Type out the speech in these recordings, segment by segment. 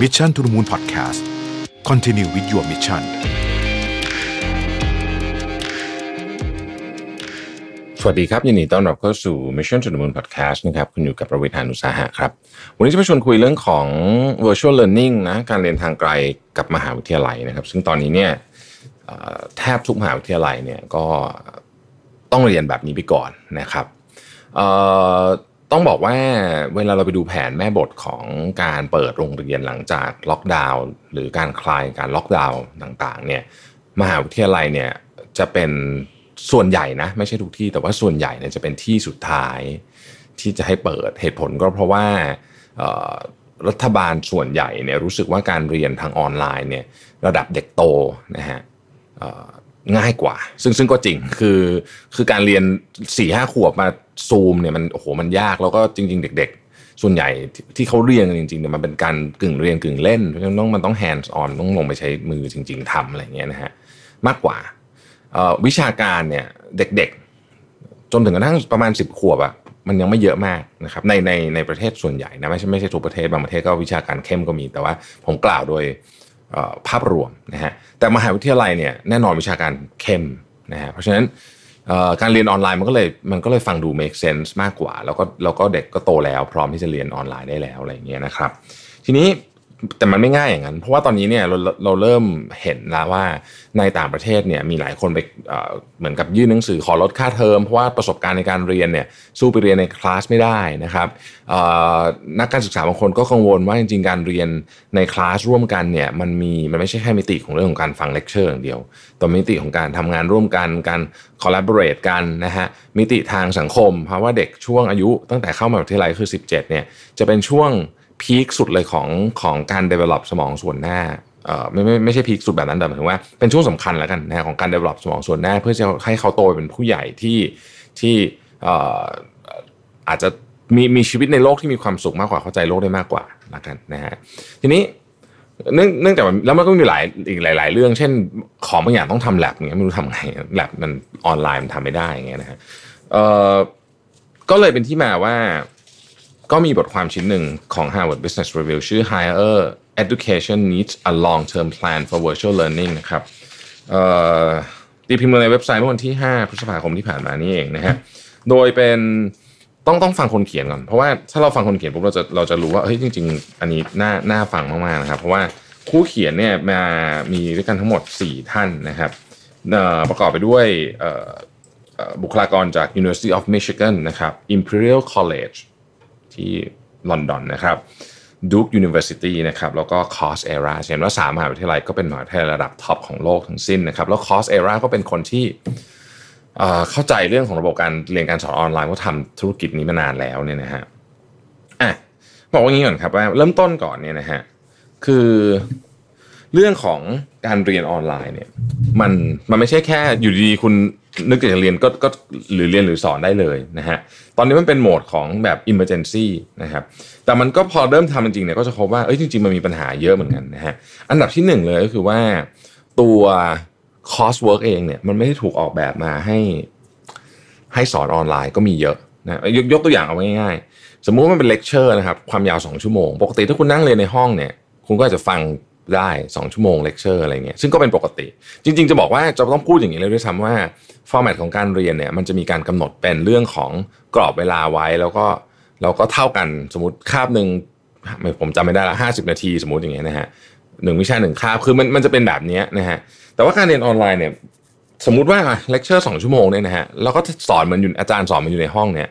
Mission to the Moon Podcast Continue with your mission สวัสดีครับ ยินดีต้อนรับเข้าสู่ Mission to the Moon Podcast นะครับ คุณอยู่กับประวิทยานุสาหะครับ วันนี้จะมาชวนคุยเรื่องของ virtual learning นะ การเรียนทางไกลกับมหาวิทยาลัยนะครับ ซึ่งตอนนี้เนี่ยแทบทุกมหาวิทยาลัยเนี่ยก็ต้องเรียนแบบนี้ไปก่อนนะครับอ่อ ต้องบอกว่าเวลาเราไปดูแผนแม่บทของการเปิดโรงเรียนหลังจากล็อกดาวน์หรือการคลายการล็อกดาวน์ต่างๆเนี่ยมหาวิทยาลัยเนี่ยจะเป็นส่วนใหญ่นะไม่ใช่ทุกที่แต่ว่าส่วนใหญ่เนี่ยจะเป็นที่สุดท้ายที่จะให้เปิดเหตุผลก็เพราะว่ารัฐบาลส่วนใหญ่เนี่ยรู้สึกว่าการเรียนทางออนไลน์เนี่ยระดับเด็กโตนะฮะ ง่ายกว่า ซึ่งซึ่งก็จริงคือคือการเรียน4ี่ห้าขวบมาซูมเนี่ยมันโอ้โหมันยากแล้วก็จริง ๆ เด็ก ๆ ส่วนใหญ่ที่เขาเรียนจริงๆเนี่ยมันเป็นการกึ่งเรียนกึ่งเล่นเพราะฉะนั้นต้องมันต้อง hands on ต้องลงไปใช้มือจริง ๆทำอะไรเงี้ยนะฮะมากกว่าวิชาการเนี่ยเด็กๆ จนถึงกระทั่งประมาณ 10 ขวบอะมันยังไม่เยอะมากนะครับในในในประเทศส่วนใหญ่นะไม่ใช่ไม่ใช่ทุกประเทศบางประเทศก็วิชาการเข้มก็มีแต่ว่าผมกล่าวโดย ภาพรวมนะฮะแต่มหาวิทยาลัยเนี่ยแน่นอนวิชาการเข้มนะฮะเพราะฉะนั้นการเรียนออนไลน์มันก็เลยมันก็เลยฟังดู make sense มากกว่า แล้วก็แล้วก็เด็กก็โตแล้วพร้อมที่จะเรียนออนไลน์ได้แล้วอะไรอย่างเงี้ยนะครับ ทีนี้ แต่มันไม่ง่ายอย่างนั้น เพราะว่าตอนนี้เนี่ยเราเราเริ่มเห็นแล้วว่าในต่างประเทศเนี่ยมีหลายคนไปเเหมือนกับยื่นหนังสือขอลดค่าเทอม เพราะว่าประสบการณ์ในการเรียนเนี่ยสู้ไปเรียนในคลาสไม่ได้นะครับนักการศึกษาบางคนก็กังวลว่าจริงๆการเรียนในคลาสร่วมกันเนี่ยมันมีมันไม่ใช่แค่มิติของเรื่องของการฟังเลคเชอร์อย่างเดียวแต่มิติของการทำงานร่วมกันการ collaborate กันนะฮะมิติทางสังคม เพราะว่าเด็กช่วงอายุตั้งแต่เข้ามหาวิทยาลัยคือ 17เนี่ยจะเป็นช่วง peak สุดเลยของของการ develop สมองส่วนหน้าเอ่อไม่ไม่ไม่ใช่ peak สุดแบบนั้นแต่หมายถึงว่าเป็นช่วงสำคัญแล้วกันนะของการ develop สมองส่วนหน้า เพื่อจะให้เขาโตเป็นผู้ใหญ่ที่ที่เอ่ออาจจะมีมีชีวิตในโลกที่มีความสุขมากกว่าเข้าใจโลกได้มากกว่าละกันนะฮะทีนี้เนื่องเนื่องจากแล้วมันก็มีหลายอีกหลาย ๆ เรื่อง เช่นของบางอย่างต้องทำแลบอย่างเงี้ยไม่รู้ทำไงแลบมันออนไลน์มันทำไม่ได้อย่างเงี้ยนะฮะเอ่อก็เลยเป็นที่มาว่า ก็มีบทความชิ้นหนึ่งของ Harvard Business Review ชื่อ Higher Education Needs a Long-Term Plan for Virtual Learning นะครับตีพิมพ์ในเว็บไซต์เมื่อวันที่ 5 พฤษภาคมที่ผ่านมานี่เองนะฮะโดยเป็นต้องต้องฟังคนเขียนก่อนเพราะว่าถ้าเราฟังคนเขียนปุ๊บเราจะเราจะรู้ว่าเฮ้ยจริง ๆ อันนี้น่าน่าฟังมากๆนะครับ เพราะว่าคู่เขียนเนี่ยมามีด้วยกันทั้งหมด 4 ท่านนะครับประกอบไปด้วยบุคลากรจาก University of Michigan นะครับ Imperial College ที่ลอนดอนนะครับ Duke University นะครับแล้วก็ Coursera เห็นว่าสามมหาวิทยาลัยก็เป็นมหาวิทยาลัยระดับท็อปของโลกทั้งสิ้นนะครับแล้ว Coursera ก็เป็นคนที่เเข้าใจเรื่องของระบบการเรียนการสอนออนไลน์ว่าทำธุรกิจนี้มานานแล้วเนี่ยนะฮะอะบอกว่างี้ก่อนครับว่าเริ่มต้นก่อนเนี่ยนะฮะคือเรื่องของการเรียนออนไลน์เนี่ยมันมันไม่ใช่แค่อยู่ดีๆคุณ นึกอยากจะเรียนก็ก็หรือเรียนหรือสอนได้เลยนะฮะตอนนี้มันเป็นโหมดของแบบ emergency นะครับแต่มันก็พอเริ่มทำจริงๆเนี่ยก็จะพบว่าเอ้ยจริงๆ มันมีปัญหาเยอะเหมือนกันนะฮะอันดับที่หนึ่งเลยก็คือว่าตัว course work เองเนี่ยมันไม่ได้ถูกออกแบบมาให้ให้สอนออนไลน์ก็มีเยอะนะยกยกตัวอย่างเอาไว้ง่ายๆสมมุติว่ามันเป็นเลคเชอร์นะครับความยาว 2 ชั่วโมง ปกติถ้าคุณนั่งเรียนในห้องเนี่ยคุณก็อาจจะฟัง ได้ 2 ชั่วโมงเลคเชอร์อะไรเงี้ยซึ่งก็เป็นปกติ จริง ๆ จะบอกว่าจะต้องพูดอย่างนี้เลยด้วยซ้ำว่า format ของการเรียนเนี่ยมันจะมีการกำหนดเป็นเรื่องของกรอบเวลาไว้แล้วก็แล้วก็เท่ากันสมมติคาบหนึ่งผมจำไม่ได้ละห้าสิบนาทีสมมติอย่างเงี้ยนะฮะหนึ่งวิชาหนึ่งคาบคือมันมันจะเป็นแบบนี้นะฮะแต่ว่าการเรียนออนไลน์เนี่ยสมมติว่าเลคเชอร์สองชั่วโมงเนี่ยนะฮะแล้วก็สอนเหมือนอยู่อาจารย์สอนมันอยู่ในห้องเนี่ย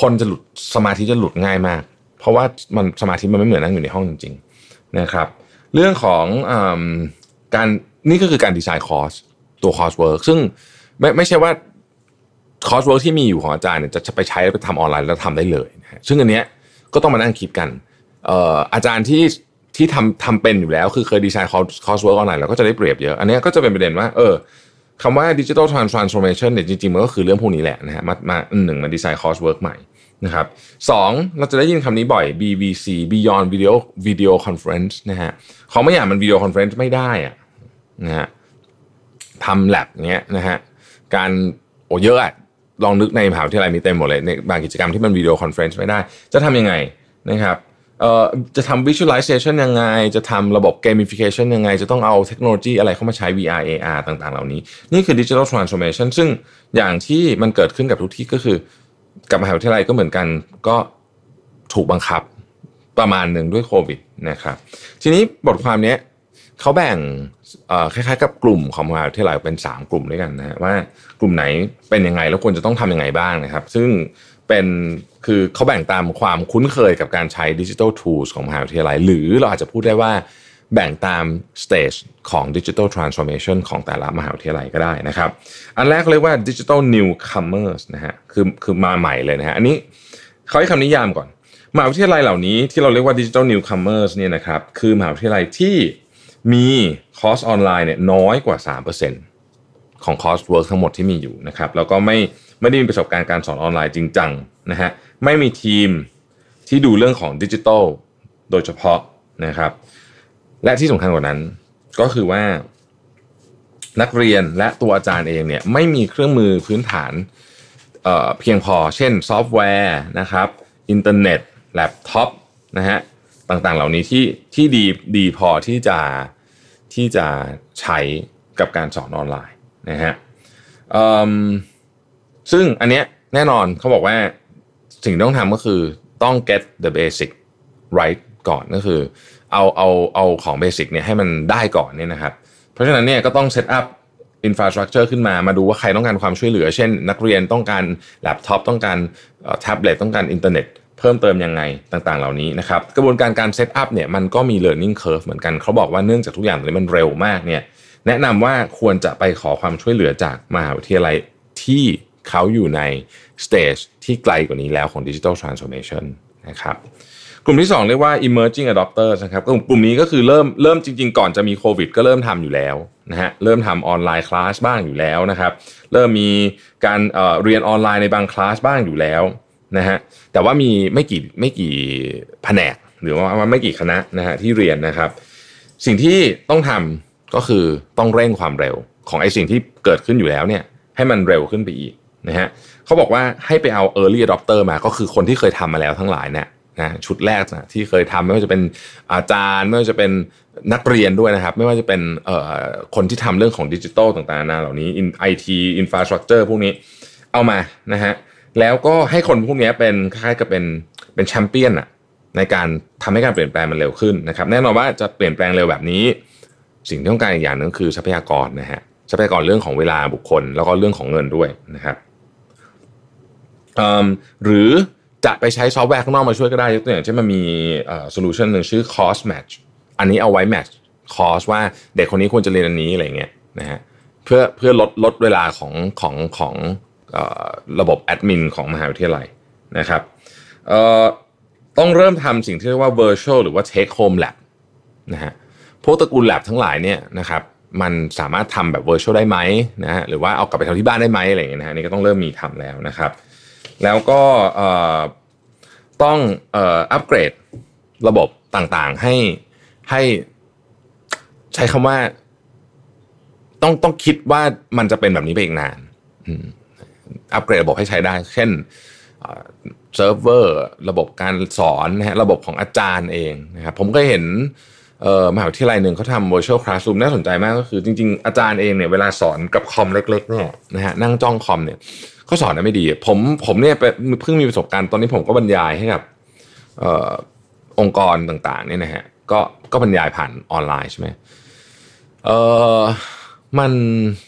คนจะหลุดสมาธิจะหลุดง่ายมาก เพราะว่ามันสมาธิมันไม่เหมือนนั่งอยู่ในห้องจริง ๆ นะครับ เรื่องของอการนี่ก็คือการ design course ตัว course work ซึ่งไม่ไม่ใช่ว่า course work ที่มีอยู่ของอาจารย์เนี่ยจะไปใช้ไปทำออนไลน์แล้วทำได้เลยนะฮะซึ่งอันเนี้ยก็ต้องมานั่งคิดกันเอ่ออาจารย์ที่ที่ทำทำเป็นอยู่แล้ว คือเคย design course work ออนไลน์แล้วก็จะได้เปรียบเยอะอันเนี้ยก็จะเป็นประเด็นว่าเออคำว่า digital transformation เนี่ยจริงๆ มันก็คือเรื่องพวกนี้แหละนะฮะมามาหนึ่งมา design course work ใหม่ นะครับสองเราจะได้ยินคำนี้บ่อย BVC Beyond Video Video Conference นะฮะของบางอย่างมัน Video Conference ไม่ได้อะนะฮะทำแลบเงี้ยนะฮะการโอ้เยอะอะลองนึกในมหาวิทยาลัยมีเต็มหมดเลยในบางกิจกรรมที่มัน video conference ไม่ได้ จะทำยังไงนะครับเอ่อจะทำ visualization ยังไง จะทำระบบ gamification ยังไง จะต้องเอาเทคโนโลยีอะไรเข้ามาใช้ VR AR ต่างๆ เหล่านี้ นี่คือ digital transformation ซึ่งอย่างที่มันเกิดขึ้นกับทุกที่ก็คือ กับมหาวิทยาลัยก็เหมือนกันก็ถูกบังคับประมาณหนึ่งด้วยโควิดนะครับทีนี้บทความนี้เขาแบ่งคล้ายๆ กับกลุ่มของมหาวิทยาลัยเป็น 3 กลุ่มด้วยกันนะว่ากลุ่มไหนเป็นยังไงแล้วควรจะต้องทำยังไงบ้างนะครับ ซึ่งเป็นคือเขาแบ่งตามความคุ้นเคยกับการใช้ digital tools ของมหาวิทยาลัย หรือเราอาจจะพูดได้ว่าแบ่งตาม stage ของ digital transformation ของแต่ละมหาวิทยาลัยก็ได้นะครับ อันแรกเขาเรียกว่า digital newcomers นะฮะคือคือมาใหม่เลยนะฮะอันนี้เขาให้คำนิยามก่อนมหาวิทยาลัยเหล่านี้ที่เราเรียกว่า digital newcomers เนี่ยนะครับคือมหาวิทยาลัยที่มีคอร์สออนไลน์เนี่ยน้อยกว่า 3%ของ course work ทั้งหมดที่มีอยู่นะครับแล้วก็ไม่ไม่ได้มีประสบการณ์การสอนออนไลน์จริงจังนะฮะไม่มีทีมที่ดูเรื่องของดิจิทัลโดยเฉพาะนะครับและที่สำคัญกว่านั้น ก็คือว่า นักเรียนและตัวอาจารย์เองเนี่ยไม่มีเครื่องมือพื้นฐานเพียงพอ เช่นซอฟต์แวร์นะครับอินเทอร์เน็ตแล็ปท็อปนะฮะต่างๆเหล่านี้ที่ที่ดีดีพอที่จะที่จะใช้กับการสอนออนไลน์นะฮะซึ่งอันเนี้ยแน่นอนเขาบอกว่าสิ่งที่ต้องทำก็คือต้อง get the basic right ก่อนก็คือ เอาเอาเอาของ basic เนี่ยให้มันได้ก่อนเนี่ยนะครับ เพราะฉะนั้นเนี่ยก็ต้อง set up infrastructure ขึ้นมามาดูว่าใครต้องการความช่วยเหลือ เช่น นักเรียนต้องการแล็ปท็อปต้องการแท็บเล็ตต้องการอินเทอร์เน็ตเพิ่มเติมยังไงต่างๆ เหล่านี้นะครับ กระบวนการการ set up เนี่ยมันก็มี learning curve เหมือนกันเขาบอกว่าเนื่องจากทุกอย่างตอนนี้มันเร็วมากเนี่ยแนะนำว่าควรจะไปขอความช่วยเหลือจากมหาวิทยาลัยที่เขาอยู่ใน stage ที่ไกลกว่านี้แล้วของ Digital Transformation น นะครับกลุ่มที่ 2 เรียกว่า emerging adopters นะครับกลุ่มนี้ก็คือเริ่มเริ่มจริง ๆ ก่อนจะมีโควิด ก็เริ่มทำอยู่แล้วนะฮะเริ่มทำ online class บ้างอยู่แล้วนะครับ เริ่มมีการเเรียนออนไลน์ในบางคลาสบ้างอยู่แล้วนะฮะแต่ว่ามีไม่กี่ไม่กี่แผนกหรือว่าไม่กี่คณะนะฮะที่เรียนนะครับ สิ่งที่ต้องทำก็คือต้องเร่งความเร็วของไอ้สิ่งที่เกิดขึ้นอยู่แล้วเนี่ยให้มันเร็วขึ้นไปอีก นะฮะเขาบอกว่าให้ไปเอา early adopter มาก็คือคนที่เคยทำมาแล้วทั้งหลายเนี่ยนะชุดแรกนะที่เคยทำไม่ว่าจะเป็นอาจารย์ไม่ว่าจะเป็นนักเรียนด้วยนะครับ ไม่ว่าจะเป็นคนที่ทำเรื่องของดิจิทัลต่างๆนาเหล่านี้ IT infrastructure พวกนี้เอามานะฮะแล้วก็ให้คนพวกนี้เป็นคล้ายๆกับเป็นเป็นแชมเปี้ยนอะในการทำให้การเปลี่ยนแปลงมันเร็วขึ้นนะครับ แน่นอนว่าจะเปลี่ยนแปลงเร็วแบบนี้ สิ่งที่ต้องการอีกอย่างนึงคือทรัพยากรนะฮะทรัพยากรเรื่องของเวลาบุคคล แล้วก็เรื่องของเงินด้วยนะครับ หรือจะไปใช้ซอฟต์แวร์ข้างนอกมาช่วยก็ได้ยกตัวอย่างเช่นมันมีโซลูชันหนึ่งชื่อ cost match อันนี้เอาไว้ match cost ว่าเด็กคนนี้ควรจะเรียนอันนี้อะไรเงี้ยนะฮะเพื่อเพื่อลดลดเวลาของของของระบบแอดมินของมหาวิทยาลัยนะครับต้องเริ่มทำสิ่งที่เรียกว่า virtual หรือว่า take home lab นะฮะพวกตระกูล lab ทั้งหลายเนี่ยนะครับมันสามารถทำแบบ virtual ได้ไหมนะฮะหรือว่าเอากลับไปทำที่บ้านได้ไหมอะไรอย่างเงี้ยนะฮะนี่ก็ต้องเริ่มมีทำแล้วนะครับ แล้วก็ต้องอัปเกรดระบบต่างๆ ให้ให้ใช้คำว่า ต้องต้องคิดว่ามันจะเป็นแบบนี้ไปอีกนานอัปเกรดระบบให้ใช้ได้ เช่นเซิร์ฟเวอร์ระบบการสอนนะฮะระบบของอาจารย์เองนะครับผมก็เห็นมหาวิทยาลัยหนึ่งเขาทำ virtual classroom น่าสนใจมากก็คือจริง ๆ อาจารย์เองเนี่ยเวลาสอนกับคอมเล็ก ๆ เนี่ยนะฮะนั่งจ้องคอมเนี่ย เขาสอนได้ไม่ดี ผมผมเนี่ยเพิ่งมีประสบการณ์ตอนนี้ผมก็บรรยายให้กับองค์กรต่างๆเนี่ยนะฮะก็ก็บรรยายผ่านออนไลน์ใช่ไหมเออมัน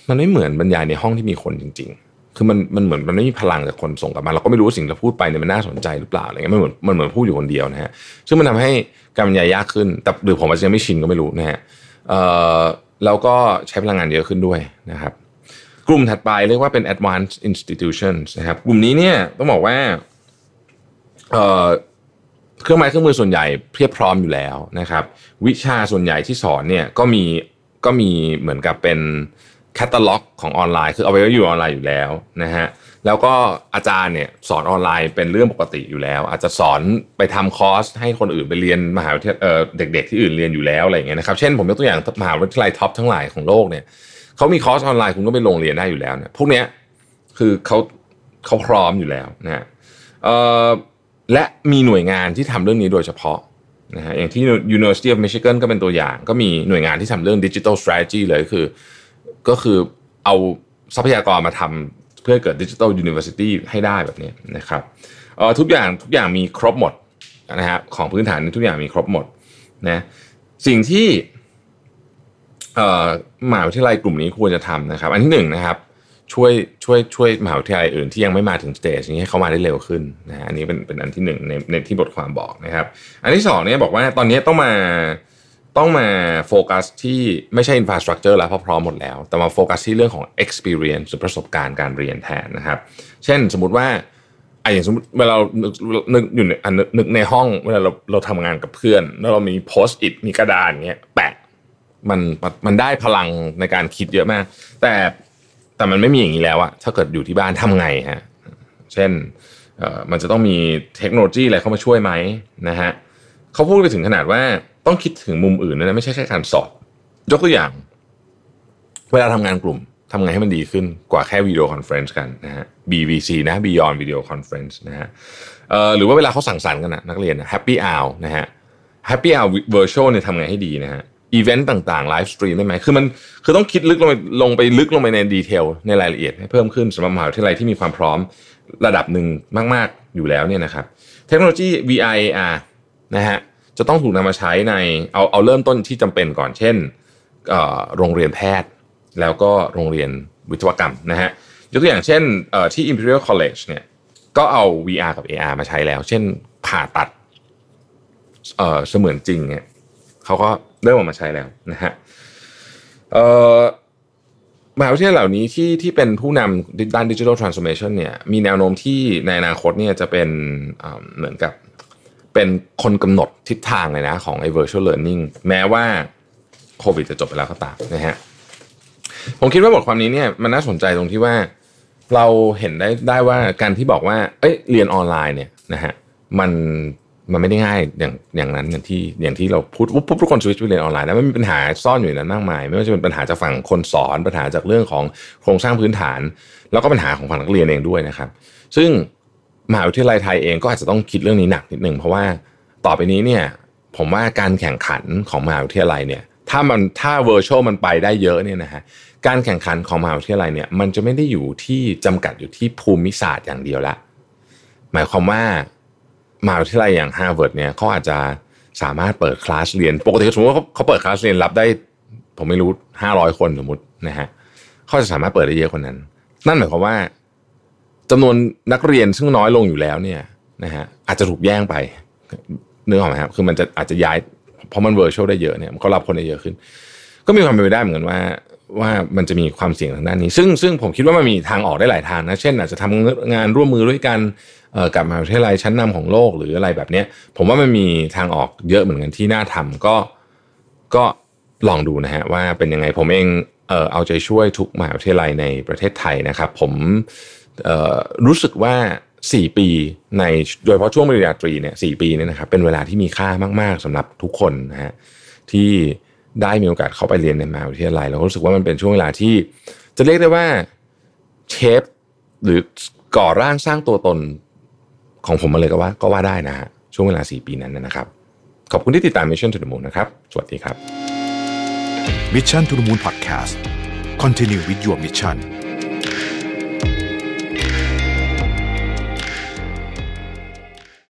มันไม่เหมือนบรรยายในห้องที่มีคนจริง ๆ คือมันมันเหมือนมันไม่มีพลังจากคนส่งกลับมา เราก็ไม่รู้สิ่งที่พูดไปเนี่ยมันน่าสนใจหรือเปล่าอะไรเงี้ยมันเหมือนมันเหมือนพูดอยู่คนเดียวนะฮะซึ่งมันทาให้การบรรยายยากขึ้น แต่หรือผมอาจจะไม่ชินก็ไม่รู้นะฮะเออแล้วก็ใช้พลังงานเยอะขึ้นด้วยนะครับ กลุ่มถัดไปเรียกว่าเป็น advanced institutions นะครับกลุ่มนี้เนี่ยต้องบอกว่าเครื่องไม้เครื่องมือส่วนใหญ่เพียบพร้อมอยู่แล้วนะครับ วิชาส่วนใหญ่ที่สอนเนี่ยก็มีก็มีเหมือนกับเป็นแคตตาล็อกของออนไลน์ คือเอาไว้อยู่ออนไลน์อยู่แล้วนะฮะแล้วก็อาจารย์เนี่ยสอนออนไลน์เป็นเรื่องปกติอยู่แล้ว อาจจะสอนไปทำคอร์สให้คนอื่นไปเรียนมหาวิทยาลัยเด็ก ๆ ที่อื่นเรียนอยู่แล้วอะไรอย่างเงี้ยนะครับเช่นผมยกตัวอย่างมหาวิทยาลัย top ทั้งหลายของโลกเนี่ย เขามีคอร์สออนไลน์คุณก็ไปลงเรียนได้อยู่แล้วเนี่ยพวกเนี้ยคือเขาเขาพร้อมอยู่แล้วนะฮะและมีหน่วยงานที่ทำเรื่องนี้โดยเฉพาะนะฮะอย่างที่ University of Michigan ก็เป็นตัวอย่าง ก็มีหน่วยงานที่ทำเรื่อง Digital Strategy เลยคือ ก็คือเอาทรัพยากรมาทำเพื่อเกิด Digital University ให้ได้แบบนี้นะครับทุกอย่างทุกอย่างมีครบหมดนะฮะของพื้นฐานทุกอย่างมีครบหมดนะสิ่งที่ มหาวิทยาลัยกลุ่มนี้ควรจะทำนะครับ อันที่หนึ่งนะครับช่วยช่วยช่วยมหาวิทยาลัยอื่นที่ยังไม่มาถึง stage นี้ให้เขามาได้เร็วขึ้นนะฮะอันนี้เป็นเป็นอันที่หนึ่งในในที่บทความบอกนะครับ อันที่สองเนี่ยบอกว่าตอนนี้ต้องมาต้องมาโฟกัสที่ไม่ใช่ infrastructure แล้วเพราะพร้อมหมดแล้ว แต่มาโฟกัสที่เรื่องของ experience หรือประสบการณ์การเรียนแทนนะครับ เช่นสมมติว่าไอ้อย่างสมมติเวลาเรานึกอยู่ในนึกในห้องเวลาเราเราทำงานกับเพื่อน แล้วเรามีโพสต์อิทมีกระดานเงี้ยแปะ มันมันได้พลังในการคิดเยอะมาก แต่แต่มันไม่มีอย่างนี้แล้วอะถ้าเกิดอยู่ที่บ้านทำไงฮะเช่นมันจะต้องมีเทคโนโลยีอะไรเข้ามาช่วยไหมนะฮะเขาพูดไปถึงขนาดว่าต้องคิดถึงมุมอื่นนะไม่ใช่แค่การสอบ ยกตัวอย่าง เวลาทำงานกลุ่มทำไงให้มันดีขึ้นกว่าแค่ video conference กันนะฮะ BVC นะ Beyond Video Conference นะฮะหรือว่าเวลาเขาสังสรรค์กันนะนักเรียน Happy Hour นะฮะ Happy Hour Virtual เนี่ยทำไงให้ดีนะฮะ อีเวนต์ต่างๆ live stream ได้ไหมคือมันคือต้องคิดลึกลงไปลงไปลึกลงไปใน detail ในรายละเอียดให้เพิ่มขึ้นสำหรับมหาวิทยาลัยที่มีความพร้อมระดับหนึ่งมาก ๆ อยู่แล้วเนี่ยนะครับ เทคโนโลยี VR นะฮะจะต้องถูกนำมาใช้ในเอาเอาเริ่มต้นที่จำเป็นก่อนเช่นโรงเรียนแพทย์ แล้วก็โรงเรียนวิศวกรรมนะฮะยกตัวอย่างเช่นที่ Imperial College เนี่ยก็เอา VR กับ AR มาใช้แล้ว เช่นผ่าตัดเสมือนจริงเนี่ย เขาก็เริ่มออกมาใช้แล้วนะฮะมหาวิทยาลัยเหล่านี้ที่ที่เป็นผู้นำด้านดิจิทัลทรานส์โอมชันเนี่ยมีแนวโน้มที่ในอนาคตเนี่ยจะเป็นเหมือนกับเป็นคนกำหนดทิศทางเลยนะของไอ้ virtual learning แม้ว่าโควิดจะจบไปแล้วก็ตามนะฮะผมคิดว่าบทความนี้เนี่ยมันน่าสนใจตรงที่ว่าเราเห็นได้ได้ว่าการที่บอกว่า เอ้ยเรียนออนไลน์เนี่ยนะฮะมัน มันไม่ได้ง่ายอย่างอย่างนั้นอย่างที่อย่างที่เราพูดปุ๊บทุกคนสวิตช์ไปเรียนออนไลน์แล้วมันมีปัญหาซ่อนอยู่ในนั้นมากมาย ไม่ว่าจะเป็นปัญหาจากฝั่งคนสอนปัญหาจากเรื่องของโครงสร้างพื้นฐาน แล้วก็ปัญหาของฝั่งนักเรียนเองด้วยนะครับ ซึ่งมหาวิทยาลัยไทยเองก็อาจจะต้องคิดเรื่องนี้หนักนิดนึงเพราะว่าต่อไปนี้เนี่ยผมว่าการแข่งขันของมหาวิทยาลัยเนี่ยถ้ามันถ้า virtual มันไปได้เยอะเนี่ยนะฮะการแข่งขันของมหาวิทยาลัยเนี่ยมันจะไม่ได้อยู่ที่จำกัดอยู่ที่ภูมิศาสตร์อย่างเดียวละหมายความว่า มหาวิทยาลัยอย่างฮาร์วาร์ดเนี่ยเขาอาจจะสามารถเปิดคลาสเรียน ปกติสมมติว่าเขาเปิดคลาสเรียนรับได้ ผมไม่รู้ห้าร้อยคนสมมตินะฮะเขาจะสามารถเปิดได้เยอะคนนั้น นั่นหมายความว่าจำนวนนักเรียนซึ่งน้อยลงอยู่แล้วเนี่ยนะฮะอาจจะถูกแย่งไปเนื้อหอมไหมครับคือมันจะอาจจะย้ายเพราะมันเวอร์ชวลได้เยอะเนี่ยเขารับคนได้เยอะขึ้น ก็มีความเป็นไปได้เหมือนกันว่า ว่ามันจะมีความเสี่ยงทางด้านนี้ ซึ่งซึ่งผมคิดว่ามันมีทางออกได้หลายทางนะ เช่น อาจจะทำงานร่วมมือด้วยกันกับมหาวิทยาลัยชั้นนำของโลกหรืออะไรแบบนี้ผมว่ามันมีทางออกเยอะเหมือนกันที่น่าทำก็ก็ลองดูนะฮะว่าเป็นยังไงผมเองเออเอาใจช่วยทุกมหาวิทยาลัยในประเทศไทยนะครับ ผมรู้สึกว่า 4 ปีในโดยเฉพาะช่วงปริญญาตรีเนี่ยสปีเนี่ยนะครับเป็นเวลาที่มีค่ามาก ๆสำหรับทุกคนนะฮะที่ ได้มีโอกาสเข้าไปเรียนในมหาวิทยาลัยเราก็รู้สึกว่ามันเป็นช่วงเวลาที่ จะเรียกได้ว่าเชฟหรือก่อร่างสร้างตัวตนของผมมาเลยก็ว่าก็ว่าได้นะฮะช่วงเวลา 4 ปีนั้นนะครับ ขอบคุณที่ติดตาม Mission to the Moon นะครับ สวัสดีครับ Mission to the Moon Podcast Continue with your mission